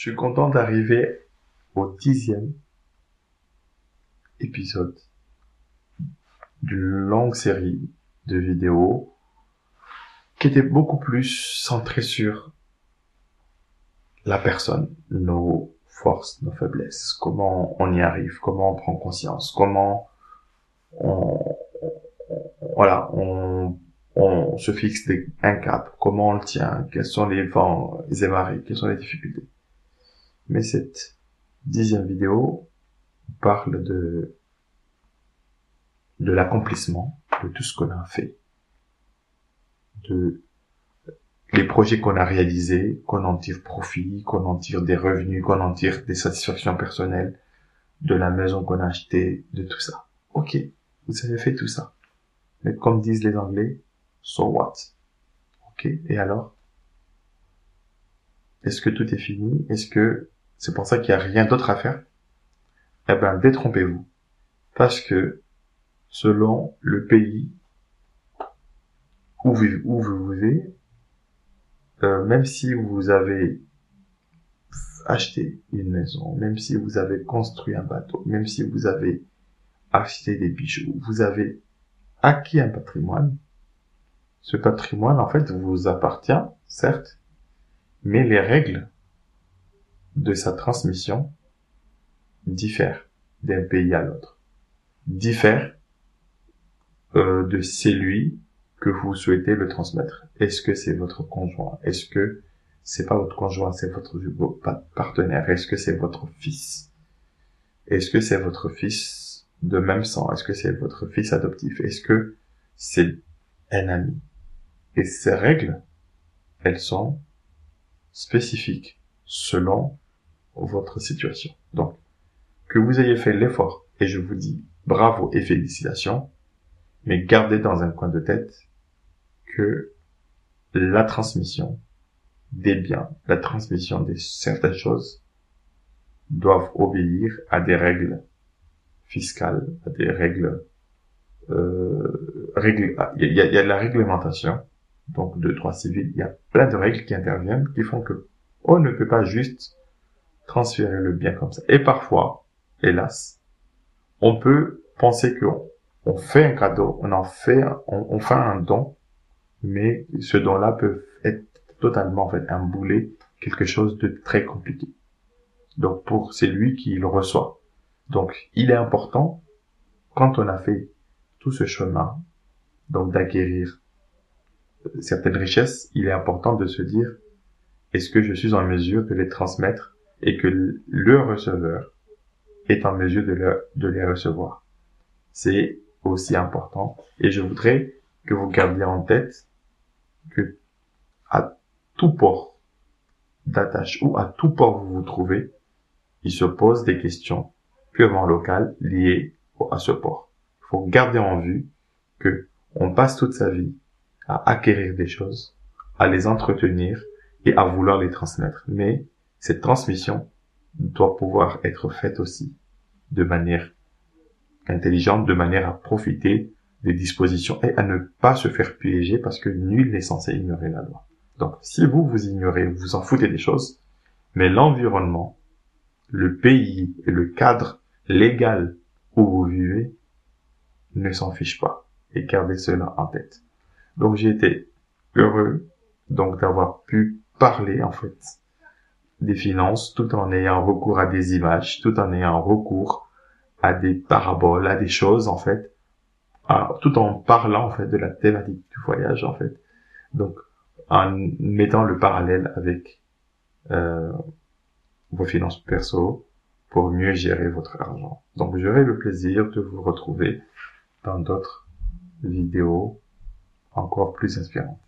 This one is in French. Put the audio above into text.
Je suis content d'arriver au dixième épisode d'une longue série de vidéos qui était beaucoup plus centrée sur la personne, nos forces, nos faiblesses, comment on y arrive, comment on prend conscience, comment on, voilà, on, se fixe un cap, comment on le tient, quels sont les vents, les émarées, quelles sont les difficultés. Mais cette dixième vidéo parle de de l'accomplissement de tout ce qu'on a fait, de les projets qu'on a réalisés, qu'on en tire profit, qu'on en tire des revenus, qu'on en tire des satisfactions personnelles, de la maison qu'on a achetée, de tout ça. Ok, vous avez fait tout ça. Mais comme disent les Anglais, so what? Ok, et alors? Est-ce que tout est fini? Est-ce que c'est pour ça qu'il n'y a rien d'autre à faire? Eh ben, détrompez-vous. Parce que selon le pays où vous, vivez, euh, même si vous avez acheté une maison, même si vous avez construit un bateau, même si vous avez acheté des bijoux, vous avez acquis un patrimoine, ce patrimoine, en fait, vous appartient, certes, mais les règles de sa transmission diffèrent d'un pays à l'autre, diffèrent euh, de celui que vous souhaitez le transmettre. Est-ce que c'est votre conjoint? Est-ce que c'est pas votre conjoint, c'est votre partenaire? Est-ce que c'est votre fils? Est-ce que c'est votre fils de même sang? Est-ce que c'est votre fils adoptif? Est-ce que c'est un ami? Et ces règles, elles sont spécifiques selon votre situation. Donc, que vous ayez fait l'effort, et je vous dis bravo et félicitations, mais gardez dans un coin de tête que la transmission des biens, la transmission de certaines choses doivent obéir à des règles fiscales, à des règles, euh, règles, il y a, il y a la réglementation, donc de droit civil, il y a plein de règles qui interviennent qui font que on ne peut pas juste transférer le bien comme ça. Et parfois, hélas, on peut penser qu'on on fait un cadeau, on en fait, on, fait un don, mais ce don-là peut être totalement en fait un boulet, quelque chose de très compliqué. Donc pour celui qui le reçoit. Donc il est important quand on a fait tout ce chemin, donc d'acquérir certaines richesses, il est important de se dire est-ce que je suis en mesure de les transmettre et que le receveur est en mesure de, les recevoir? C'est aussi important. Et je voudrais que vous gardiez en tête que à tout port d'attache ou à tout port où vous vous trouvez, il se pose des questions purement locales liées à ce port. Il faut garder en vue que on passe toute sa vie à acquérir des choses, à les entretenir et à vouloir les transmettre. Mais cette transmission doit pouvoir être faite aussi de manière intelligente de manière à profiter des dispositions et à ne pas se faire piéger parce que nul n'est censé ignorer la loi. Donc, si vous vous ignorez, vous en foutez des choses, mais l'environnement, le pays et le cadre légal où vous vivez ne s'en fichent pas. Et gardez cela en tête. Donc, j'ai été heureux, donc, d'avoir pu parler, en fait, des finances tout en ayant recours à des images, tout en ayant recours à des paraboles, à des choses en fait, tout en parlant en fait de la thématique du voyage en fait. Donc en mettant le parallèle avec euh, vos finances perso pour mieux gérer votre argent. Donc j'aurai le plaisir de vous retrouver dans d'autres vidéos encore plus inspirantes.